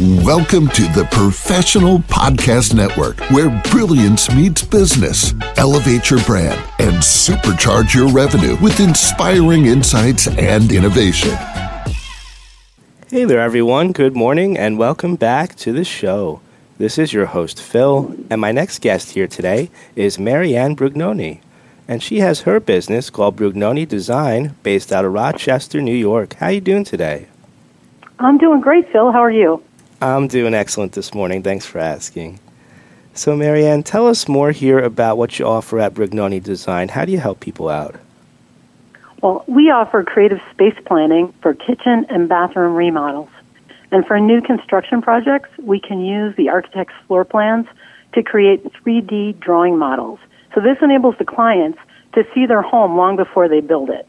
Welcome to the Professional Podcast Network, where brilliance meets business. Elevate your brand and supercharge your revenue with inspiring insights and innovation. Hey there, everyone. Good morning and welcome back to the show. This is your host, Phil, and my next guest here today is Mary Anne Brugnoni. And she has her business called Brugnoni Design based out of Rochester, New York. How are you doing today? I'm doing great, Phil. How are you? I'm doing excellent this morning. Thanks for asking. So, Mary Anne, tell us more here about what you offer at Brugnoni Design. How do you help people out? Well, we offer creative space planning for kitchen and bathroom remodels. And for new construction projects, we can use the architect's floor plans to create 3D drawing models. So this enables the clients to see their home long before they build it.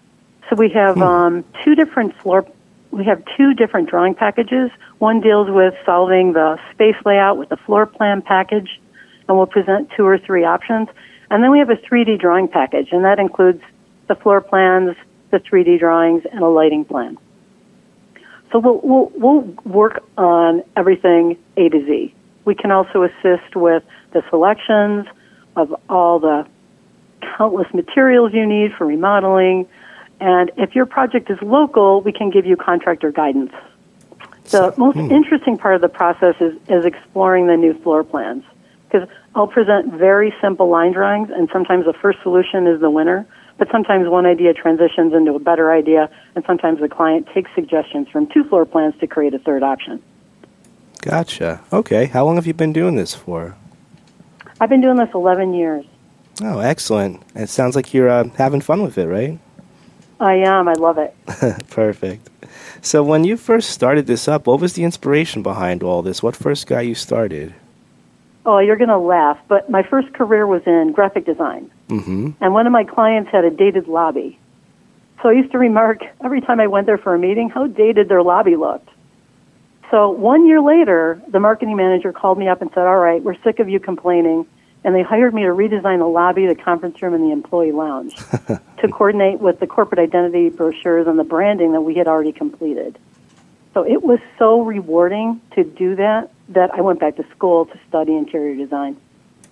So we have hmm. um, two different floor we have two different drawing packages. One deals with solving the space layout with the floor plan package, and we'll present two or three options. And then we have a 3D drawing package, and that includes the floor plans, the 3D drawings, and a lighting plan. So we'll, we'll, we'll work on everything A to Z. We can also assist with the selections of all the countless materials you need for remodeling, and if your project is local, we can give you contractor guidance. The most hmm. interesting part of the process is, is exploring the new floor plans. Because I'll present very simple line drawings, and sometimes the first solution is the winner, but sometimes one idea transitions into a better idea, and sometimes the client takes suggestions from two floor plans to create a third option. Gotcha. Okay. How long have you been doing this for? I've been doing this 11 years. Oh, excellent. It sounds like you're uh, having fun with it, right? I am. I love it. Perfect. So, when you first started this up, what was the inspiration behind all this? What first got you started? Oh, you're going to laugh, but my first career was in graphic design. Mm-hmm. And one of my clients had a dated lobby. So I used to remark every time I went there for a meeting how dated their lobby looked. So one year later, the marketing manager called me up and said, All right, we're sick of you complaining and they hired me to redesign the lobby, the conference room, and the employee lounge to coordinate with the corporate identity brochures and the branding that we had already completed. So it was so rewarding to do that that I went back to school to study interior design.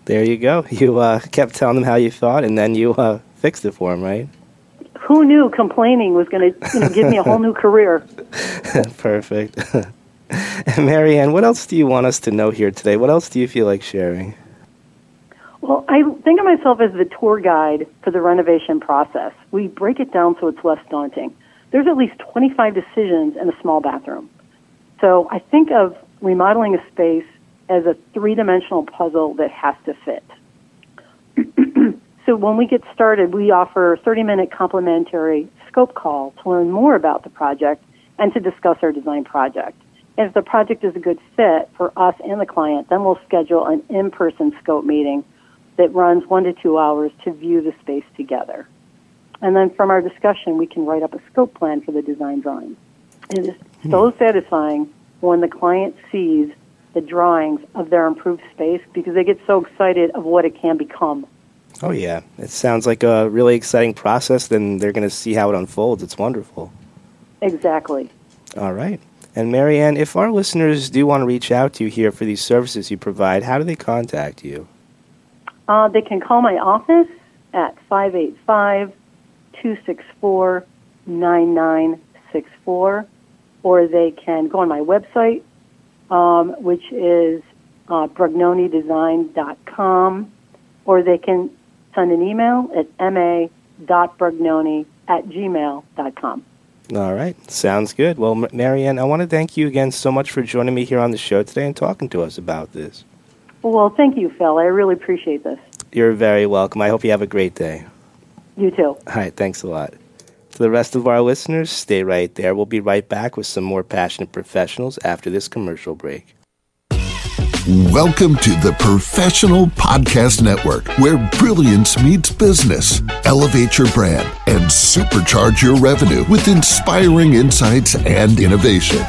There you go. You uh, kept telling them how you thought, and then you uh, fixed it for them, right? Who knew complaining was going to you know, give me a whole new career? Perfect. Mary Anne, what else do you want us to know here today? What else do you feel like sharing? Well, I think of myself as the tour guide for the renovation process. We break it down so it's less daunting. There's at least 25 decisions in a small bathroom. So I think of remodeling a space as a three dimensional puzzle that has to fit. so when we get started, we offer a 30 minute complimentary scope call to learn more about the project and to discuss our design project. And if the project is a good fit for us and the client, then we'll schedule an in person scope meeting that runs one to two hours to view the space together. And then from our discussion, we can write up a scope plan for the design drawings. It is hmm. so satisfying when the client sees the drawings of their improved space because they get so excited of what it can become. Oh, yeah. It sounds like a really exciting process. Then they're going to see how it unfolds. It's wonderful. Exactly. All right. And Mary Anne, if our listeners do want to reach out to you here for these services you provide, how do they contact you? Uh, they can call my office at 585 264 9964, or they can go on my website, um, which is uh, brugnonidesign.com, or they can send an email at ma.brugnoni at gmail.com. All right. Sounds good. Well, Mary Anne, I want to thank you again so much for joining me here on the show today and talking to us about this. Well, thank you, Phil. I really appreciate this. You're very welcome. I hope you have a great day. You too. All right. Thanks a lot. To the rest of our listeners, stay right there. We'll be right back with some more passionate professionals after this commercial break. Welcome to the Professional Podcast Network, where brilliance meets business. Elevate your brand and supercharge your revenue with inspiring insights and innovation.